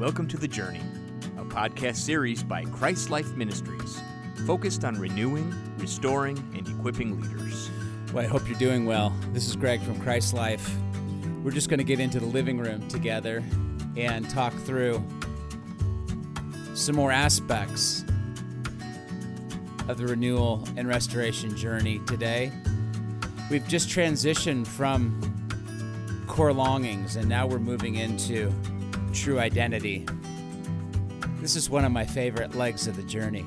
Welcome to The Journey, a podcast series by Christ Life Ministries, focused on renewing, restoring, and equipping leaders. Well, I hope you're doing well. This is Greg from Christ Life. We're just going to get into the living room together and talk through some more aspects of the renewal and restoration journey today. We've just transitioned from core longings and now we're moving into true identity. This is one of my favorite legs of the journey.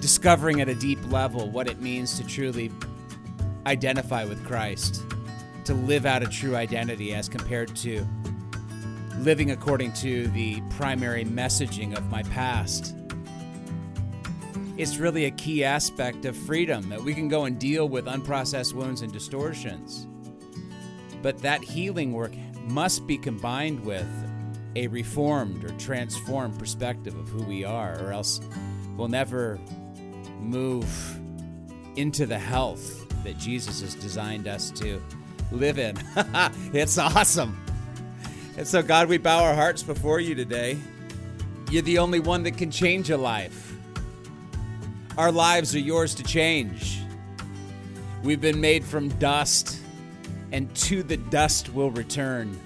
Discovering at a deep level what it means to truly identify with Christ, to live out a true identity as compared to living according to the primary messaging of my past. It's really a key aspect of freedom that we can go and deal with unprocessed wounds and distortions. But that healing work must be combined with a reformed or transformed perspective of who we are, or else we'll never move into the health that Jesus has designed us to live in. it's awesome. And so, God, we bow our hearts before you today. You're the only one that can change a life. Our lives are yours to change. We've been made from dust and to the dust will return.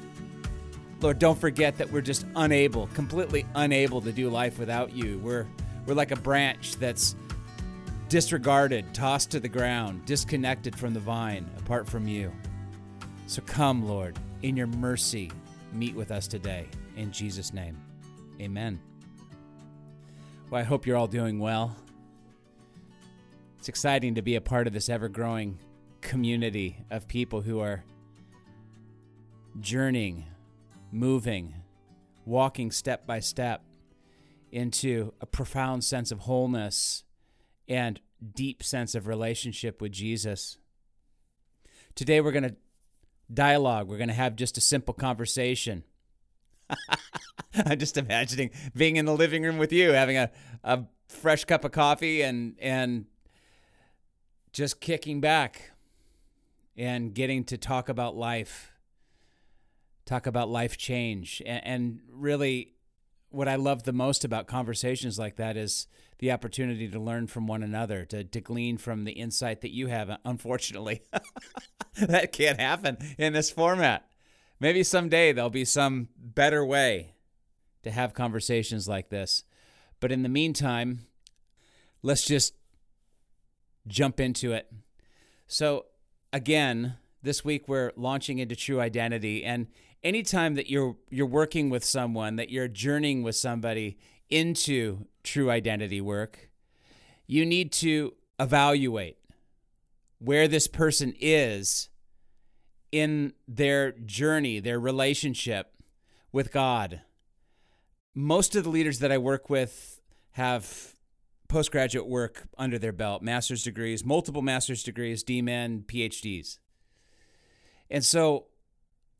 Lord, don't forget that we're just unable, completely unable to do life without you. We're we're like a branch that's disregarded, tossed to the ground, disconnected from the vine, apart from you. So come, Lord, in your mercy, meet with us today. In Jesus' name. Amen. Well, I hope you're all doing well. It's exciting to be a part of this ever growing community of people who are journeying, moving, walking step by step into a profound sense of wholeness and deep sense of relationship with Jesus. Today we're going to dialogue. We're going to have just a simple conversation. I'm just imagining being in the living room with you, having a, a fresh cup of coffee and and just kicking back and getting to talk about life, talk about life change. And, and, really, what I love the most about conversations like that is the opportunity to learn from one another, to, to glean from the insight that you have. Unfortunately, that can't happen in this format. Maybe someday there'll be some better way to have conversations like this. But in the meantime, let's just jump into it. So, again, this week we're launching into true identity and anytime that you're you're working with someone, that you're journeying with somebody into true identity work, you need to evaluate where this person is in their journey, their relationship with God. Most of the leaders that I work with have postgraduate work under their belt, master's degrees, multiple master's degrees, DMin, PhDs. And so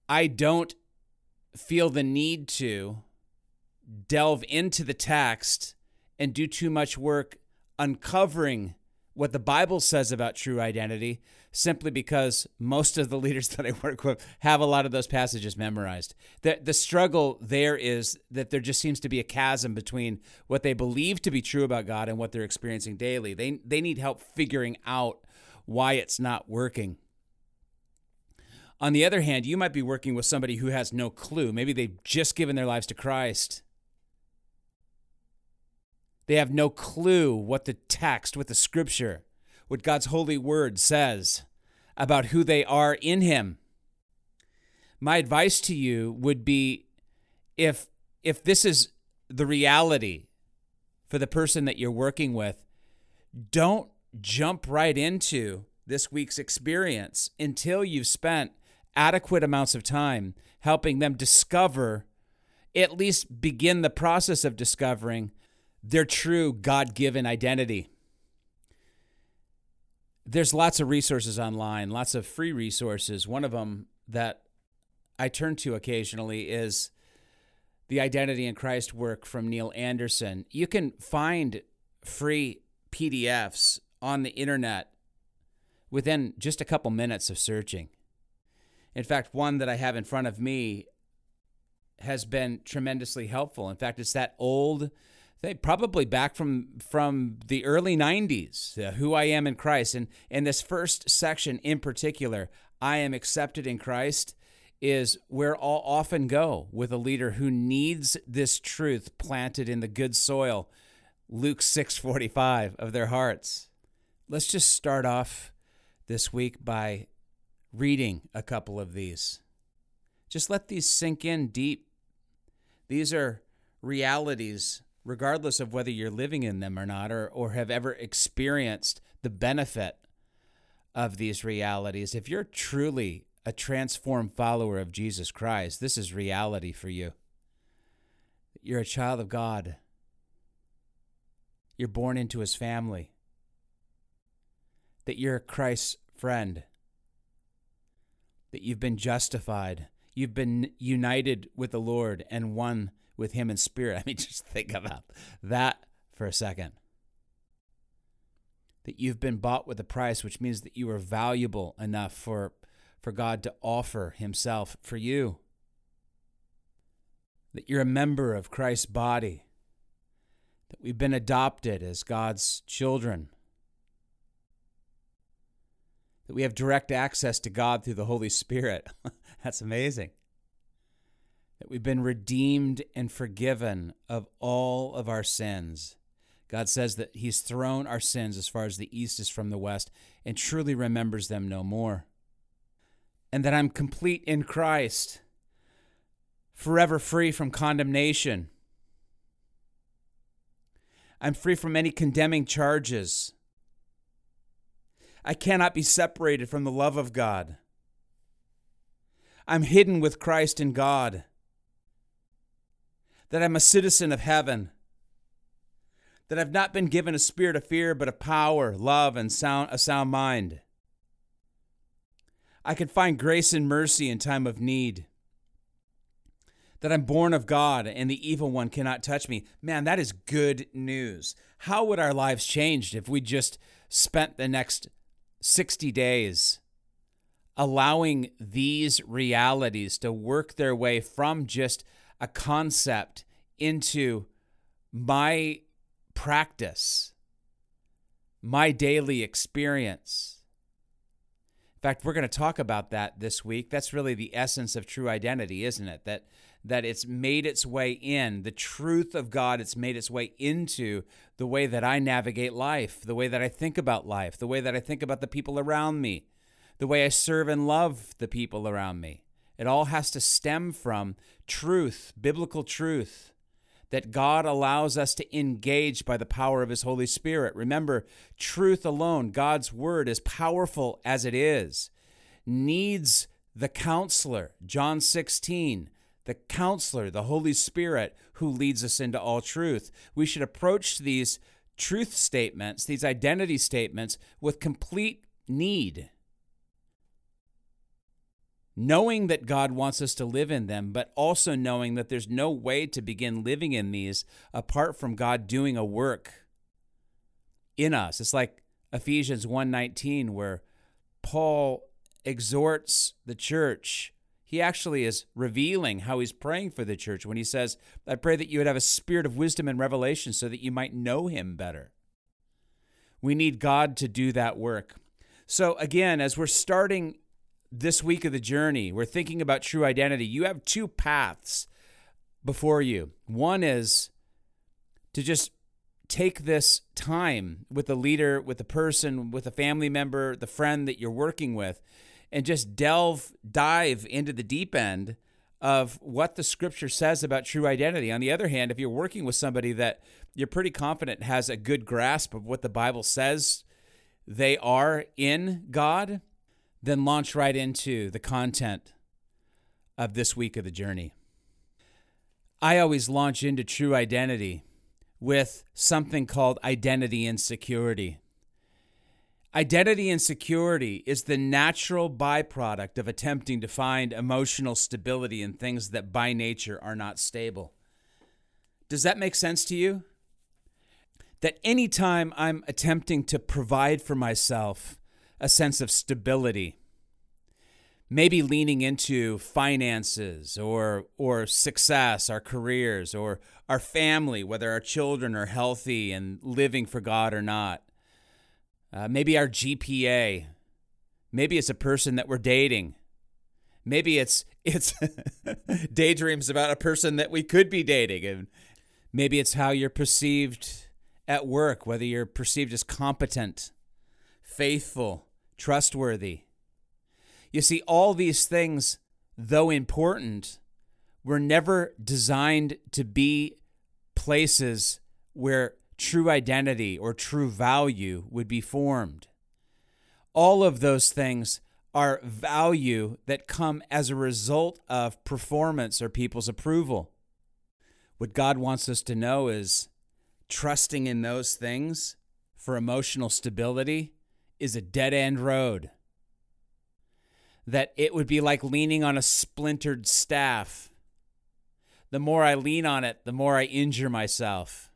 I don't feel the need to delve into the text and do too much work uncovering what the Bible says about true identity simply because most of the leaders that I work with have a lot of those passages memorized. The, the struggle there is that there just seems to be a chasm between what they believe to be true about God and what they're experiencing daily. They, they need help figuring out why it's not working. On the other hand, you might be working with somebody who has no clue. Maybe they've just given their lives to Christ. They have no clue what the text, what the scripture, what God's holy word says about who they are in Him. My advice to you would be if if this is the reality for the person that you're working with, don't jump right into this week's experience until you've spent adequate amounts of time helping them discover, at least begin the process of discovering their true God given identity. There's lots of resources online, lots of free resources. One of them that I turn to occasionally is the Identity in Christ work from Neil Anderson. You can find free PDFs on the internet within just a couple minutes of searching. In fact, one that I have in front of me has been tremendously helpful. In fact, it's that old thing, probably back from from the early 90s, uh, who I am in Christ. And in this first section in particular, I am accepted in Christ is where I'll often go with a leader who needs this truth planted in the good soil, Luke 6:45 of their hearts. Let's just start off this week by reading a couple of these. Just let these sink in deep. These are realities, regardless of whether you're living in them or not, or, or have ever experienced the benefit of these realities. If you're truly a transformed follower of Jesus Christ, this is reality for you. You're a child of God. You're born into his family. That you're Christ's friend. That you've been justified You've been united with the Lord and one with Him in spirit. I mean, just think about that for a second. That you've been bought with a price, which means that you are valuable enough for, for God to offer Himself for you. That you're a member of Christ's body. That we've been adopted as God's children that we have direct access to God through the Holy Spirit. That's amazing. That we've been redeemed and forgiven of all of our sins. God says that He's thrown our sins as far as the east is from the west and truly remembers them no more. And that I'm complete in Christ, forever free from condemnation. I'm free from any condemning charges. I cannot be separated from the love of God. I'm hidden with Christ in God. That I'm a citizen of heaven. That I've not been given a spirit of fear, but of power, love, and sound, a sound mind. I can find grace and mercy in time of need. That I'm born of God and the evil one cannot touch me. Man, that is good news. How would our lives change if we just spent the next 60 days allowing these realities to work their way from just a concept into my practice, my daily experience. In fact, we're going to talk about that this week. That's really the essence of true identity, isn't it? That that it's made its way in, the truth of God, it's made its way into the way that I navigate life, the way that I think about life, the way that I think about the people around me, the way I serve and love the people around me. It all has to stem from truth, biblical truth, that God allows us to engage by the power of His Holy Spirit. Remember, truth alone, God's Word, as powerful as it is, needs the counselor. John 16 the counselor, the Holy Spirit, who leads us into all truth. We should approach these truth statements, these identity statements, with complete need. Knowing that God wants us to live in them, but also knowing that there's no way to begin living in these apart from God doing a work in us. It's like Ephesians 1:19 where Paul exhorts the church he actually is revealing how he's praying for the church when he says, I pray that you would have a spirit of wisdom and revelation so that you might know him better. We need God to do that work. So, again, as we're starting this week of the journey, we're thinking about true identity. You have two paths before you. One is to just take this time with the leader, with the person, with a family member, the friend that you're working with, and just delve, dive into the deep end of what the scripture says about true identity. On the other hand, if you're working with somebody that you're pretty confident has a good grasp of what the Bible says they are in God, then launch right into the content of this week of the journey. I always launch into true identity with something called identity insecurity. Identity insecurity is the natural byproduct of attempting to find emotional stability in things that by nature are not stable. Does that make sense to you? That anytime I'm attempting to provide for myself a sense of stability, maybe leaning into finances or or success, our careers or our family, whether our children are healthy and living for God or not. Uh, maybe our GPA. Maybe it's a person that we're dating. Maybe it's it's daydreams about a person that we could be dating, and maybe it's how you're perceived at work, whether you're perceived as competent, faithful, trustworthy. You see, all these things, though important, were never designed to be places where true identity or true value would be formed. All of those things are value that come as a result of performance or people's approval. What God wants us to know is trusting in those things for emotional stability is a dead end road that it would be like leaning on a splintered staff. The more I lean on it, the more I injure myself.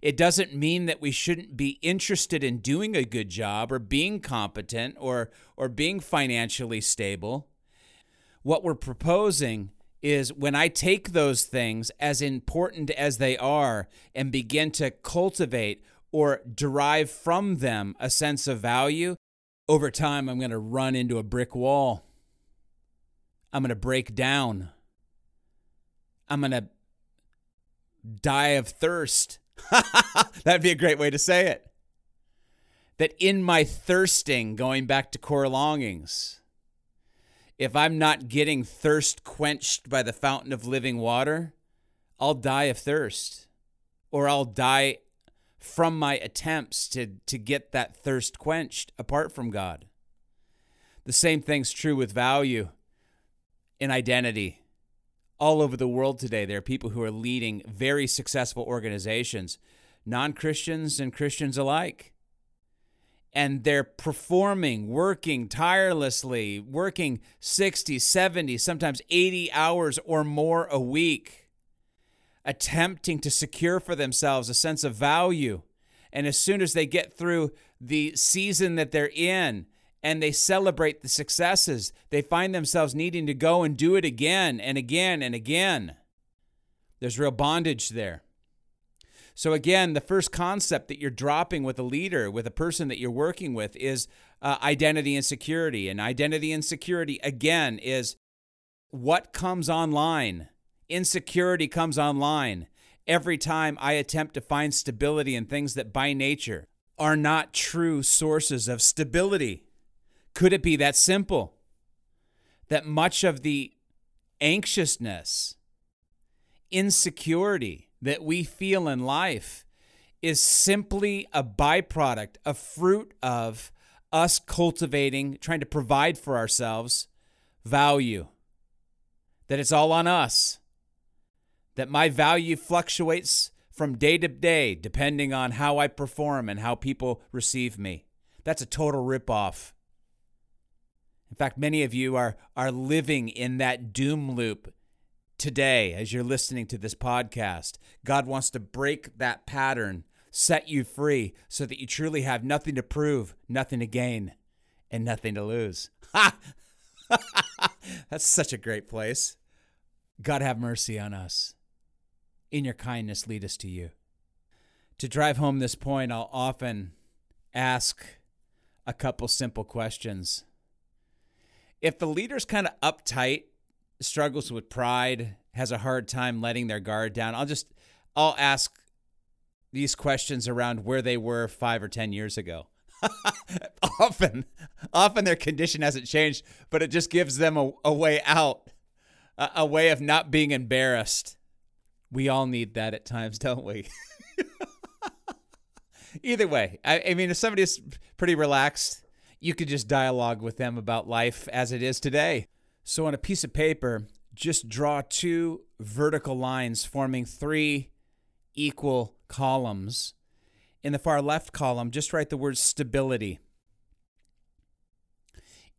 It doesn't mean that we shouldn't be interested in doing a good job or being competent or, or being financially stable. What we're proposing is when I take those things, as important as they are, and begin to cultivate or derive from them a sense of value, over time, I'm going to run into a brick wall. I'm going to break down. I'm going to die of thirst. That'd be a great way to say it. That in my thirsting, going back to core longings, if I'm not getting thirst quenched by the fountain of living water, I'll die of thirst or I'll die from my attempts to, to get that thirst quenched apart from God. The same thing's true with value and identity. All over the world today, there are people who are leading very successful organizations, non Christians and Christians alike. And they're performing, working tirelessly, working 60, 70, sometimes 80 hours or more a week attempting to secure for themselves a sense of value. And as soon as they get through the season that they're in and they celebrate the successes, they find themselves needing to go and do it again and again and again. There's real bondage there. So, again, the first concept that you're dropping with a leader, with a person that you're working with, is uh, identity insecurity. And identity insecurity, again, is what comes online Insecurity comes online every time I attempt to find stability in things that by nature are not true sources of stability. Could it be that simple? That much of the anxiousness, insecurity that we feel in life is simply a byproduct, a fruit of us cultivating, trying to provide for ourselves value. That it's all on us that my value fluctuates from day to day depending on how I perform and how people receive me. That's a total ripoff. In fact, many of you are, are living in that doom loop today as you're listening to this podcast. God wants to break that pattern, set you free so that you truly have nothing to prove, nothing to gain, and nothing to lose. Ha! That's such a great place. God have mercy on us in your kindness lead us to you. To drive home this point, I'll often ask a couple simple questions. If the leader's kind of uptight, struggles with pride, has a hard time letting their guard down, I'll just I'll ask these questions around where they were 5 or 10 years ago. often often their condition hasn't changed, but it just gives them a, a way out, a, a way of not being embarrassed we all need that at times, don't we? Either way, I, I mean, if somebody's pretty relaxed, you could just dialogue with them about life as it is today. So, on a piece of paper, just draw two vertical lines forming three equal columns. In the far left column, just write the word stability.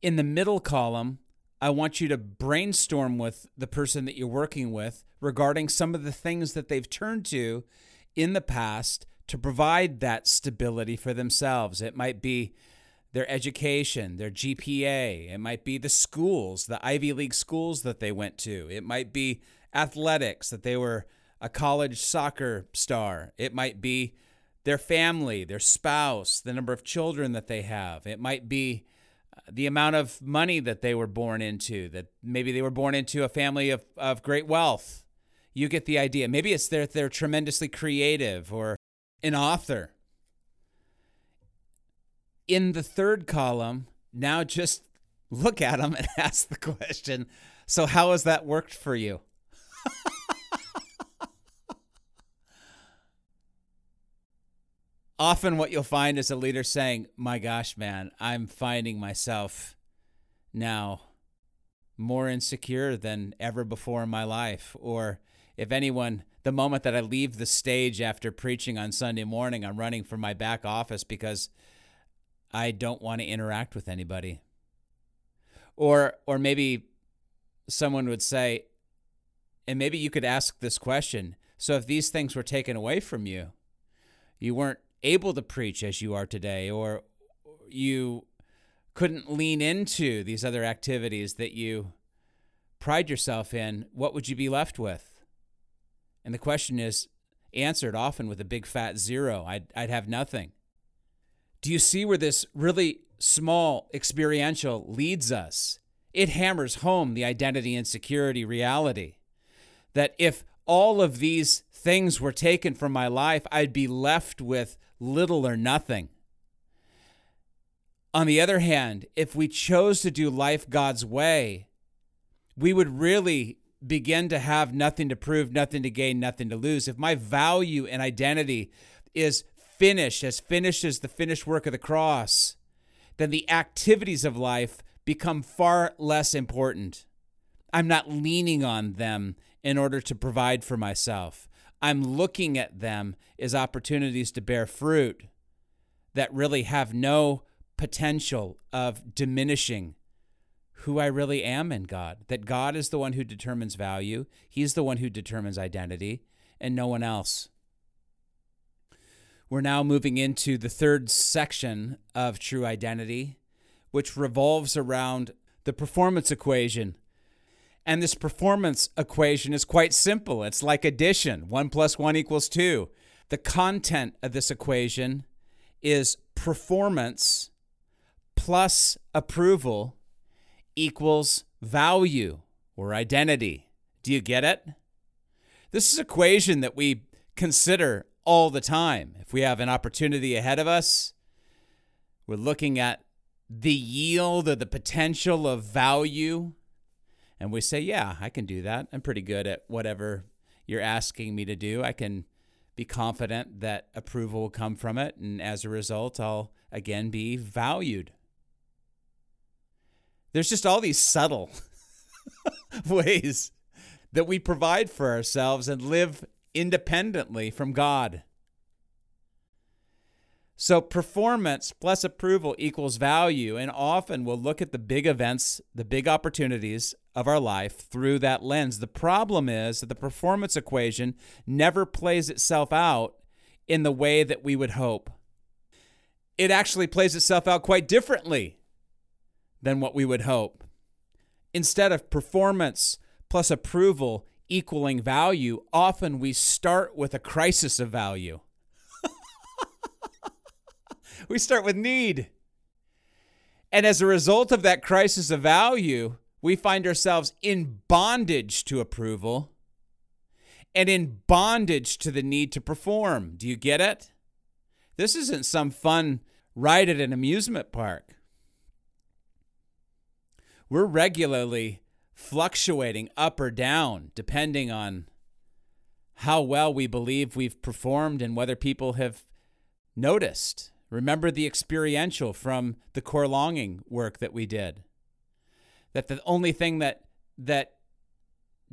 In the middle column, I want you to brainstorm with the person that you're working with regarding some of the things that they've turned to in the past to provide that stability for themselves. It might be their education, their GPA. It might be the schools, the Ivy League schools that they went to. It might be athletics, that they were a college soccer star. It might be their family, their spouse, the number of children that they have. It might be the amount of money that they were born into, that maybe they were born into a family of, of great wealth. You get the idea. Maybe it's they're, they're tremendously creative or an author. In the third column, now just look at them and ask the question so, how has that worked for you? Often, what you'll find is a leader saying, My gosh, man, I'm finding myself now more insecure than ever before in my life. Or if anyone, the moment that I leave the stage after preaching on Sunday morning, I'm running for my back office because I don't want to interact with anybody. Or, or maybe someone would say, and maybe you could ask this question so if these things were taken away from you, you weren't able to preach as you are today, or you couldn't lean into these other activities that you pride yourself in, what would you be left with? And the question is answered often with a big fat zero. I'd, I'd have nothing. Do you see where this really small experiential leads us? It hammers home the identity insecurity reality that if all of these things were taken from my life, I'd be left with little or nothing. On the other hand, if we chose to do life God's way, we would really begin to have nothing to prove, nothing to gain, nothing to lose. If my value and identity is finished, as finished as the finished work of the cross, then the activities of life become far less important. I'm not leaning on them in order to provide for myself. I'm looking at them as opportunities to bear fruit that really have no potential of diminishing who I really am in God. That God is the one who determines value, He's the one who determines identity, and no one else. We're now moving into the third section of true identity, which revolves around the performance equation and this performance equation is quite simple. It's like addition 1 plus 1 equals 2. The content of this equation is performance plus approval equals value or identity. Do you get it? This is an equation that we consider all the time. If we have an opportunity ahead of us, we're looking at the yield or the potential of value and we say, yeah, I can do that. I'm pretty good at whatever you're asking me to do. I can be confident that approval will come from it. And as a result, I'll again be valued. There's just all these subtle ways that we provide for ourselves and live independently from God. So, performance plus approval equals value. And often we'll look at the big events, the big opportunities of our life through that lens. The problem is that the performance equation never plays itself out in the way that we would hope. It actually plays itself out quite differently than what we would hope. Instead of performance plus approval equaling value, often we start with a crisis of value we start with need. And as a result of that crisis of value, we find ourselves in bondage to approval and in bondage to the need to perform. Do you get it? This isn't some fun ride at an amusement park. We're regularly fluctuating up or down depending on how well we believe we've performed and whether people have noticed. Remember the experiential from the core longing work that we did. That the only thing that that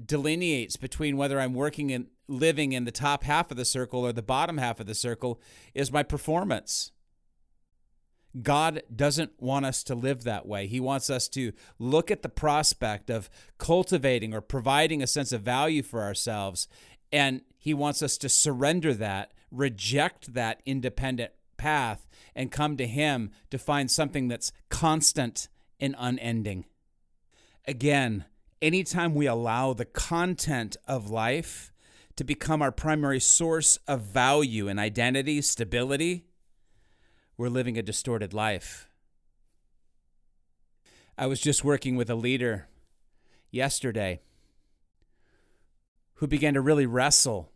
delineates between whether I'm working and living in the top half of the circle or the bottom half of the circle is my performance. God doesn't want us to live that way. He wants us to look at the prospect of cultivating or providing a sense of value for ourselves, and He wants us to surrender that, reject that independent path and come to Him to find something that's constant and unending. Again, anytime we allow the content of life to become our primary source of value and identity, stability, we're living a distorted life. I was just working with a leader yesterday who began to really wrestle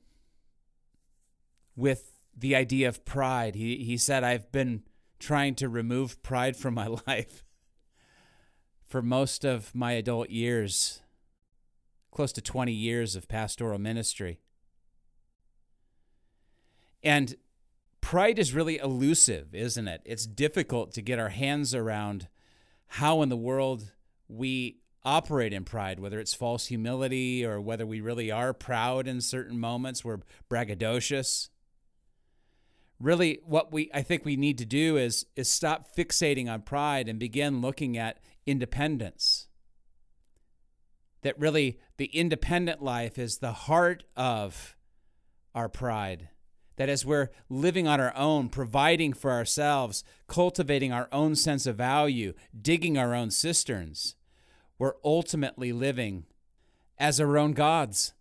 with the idea of pride. He, he said, I've been trying to remove pride from my life for most of my adult years, close to 20 years of pastoral ministry. And pride is really elusive, isn't it? It's difficult to get our hands around how in the world we operate in pride, whether it's false humility or whether we really are proud in certain moments, we're braggadocious. Really, what we I think we need to do is is stop fixating on pride and begin looking at independence. That really the independent life is the heart of our pride. That as we're living on our own, providing for ourselves, cultivating our own sense of value, digging our own cisterns, we're ultimately living as our own gods.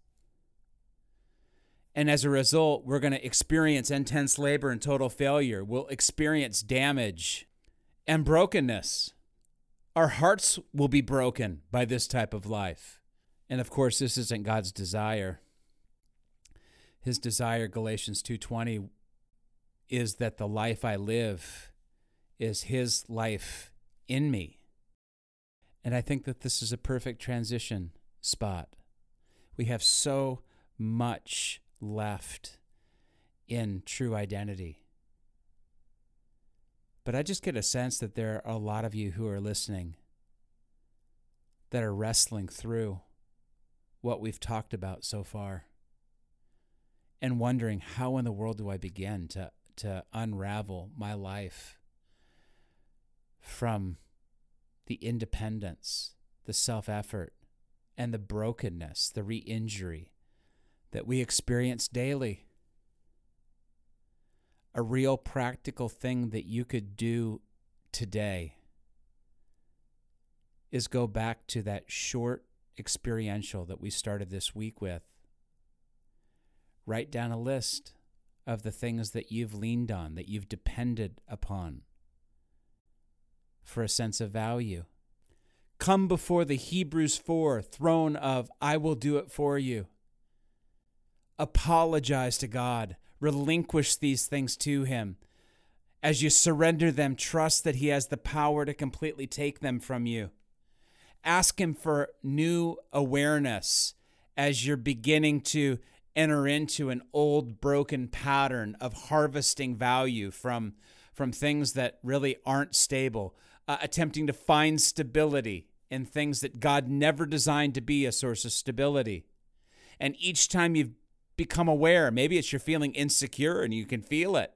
And as a result, we're going to experience intense labor and total failure. We'll experience damage and brokenness. Our hearts will be broken by this type of life. And of course, this isn't God's desire. His desire, Galatians 2:20, is that the life I live is his life in me. And I think that this is a perfect transition spot. We have so much left in true identity. But I just get a sense that there are a lot of you who are listening that are wrestling through what we've talked about so far and wondering how in the world do I begin to, to unravel my life from the independence, the self effort, and the brokenness, the re injury that we experience daily. A real practical thing that you could do today is go back to that short experiential that we started this week with. Write down a list of the things that you've leaned on, that you've depended upon for a sense of value. Come before the Hebrews 4 throne of I will do it for you. Apologize to God. Relinquish these things to Him. As you surrender them, trust that He has the power to completely take them from you. Ask Him for new awareness as you're beginning to enter into an old broken pattern of harvesting value from, from things that really aren't stable uh, attempting to find stability in things that God never designed to be a source of stability. And each time you've become aware, maybe it's you're feeling insecure and you can feel it.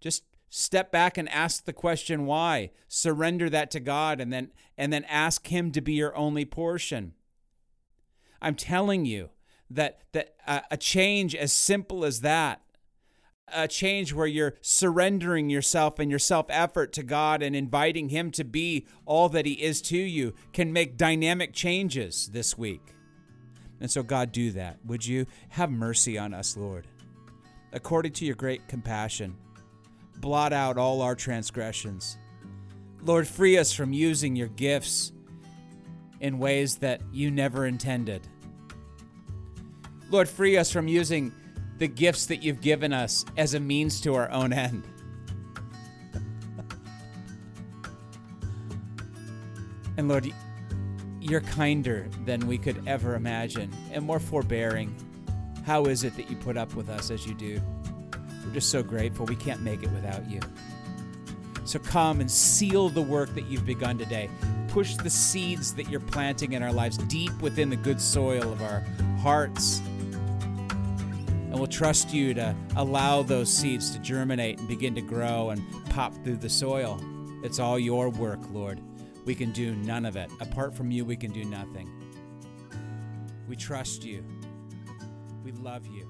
Just step back and ask the question why. Surrender that to God and then and then ask him to be your only portion. I'm telling you that that uh, a change as simple as that a change where you're surrendering yourself and your self effort to God and inviting Him to be all that He is to you can make dynamic changes this week. And so, God, do that. Would you have mercy on us, Lord? According to your great compassion, blot out all our transgressions. Lord, free us from using your gifts in ways that you never intended. Lord, free us from using the gifts that you've given us as a means to our own end. and Lord, you're kinder than we could ever imagine and more forbearing. How is it that you put up with us as you do? We're just so grateful. We can't make it without you. So come and seal the work that you've begun today. Push the seeds that you're planting in our lives deep within the good soil of our hearts and we'll trust you to allow those seeds to germinate and begin to grow and pop through the soil. It's all your work, Lord. We can do none of it. Apart from you, we can do nothing. We trust you. We love you.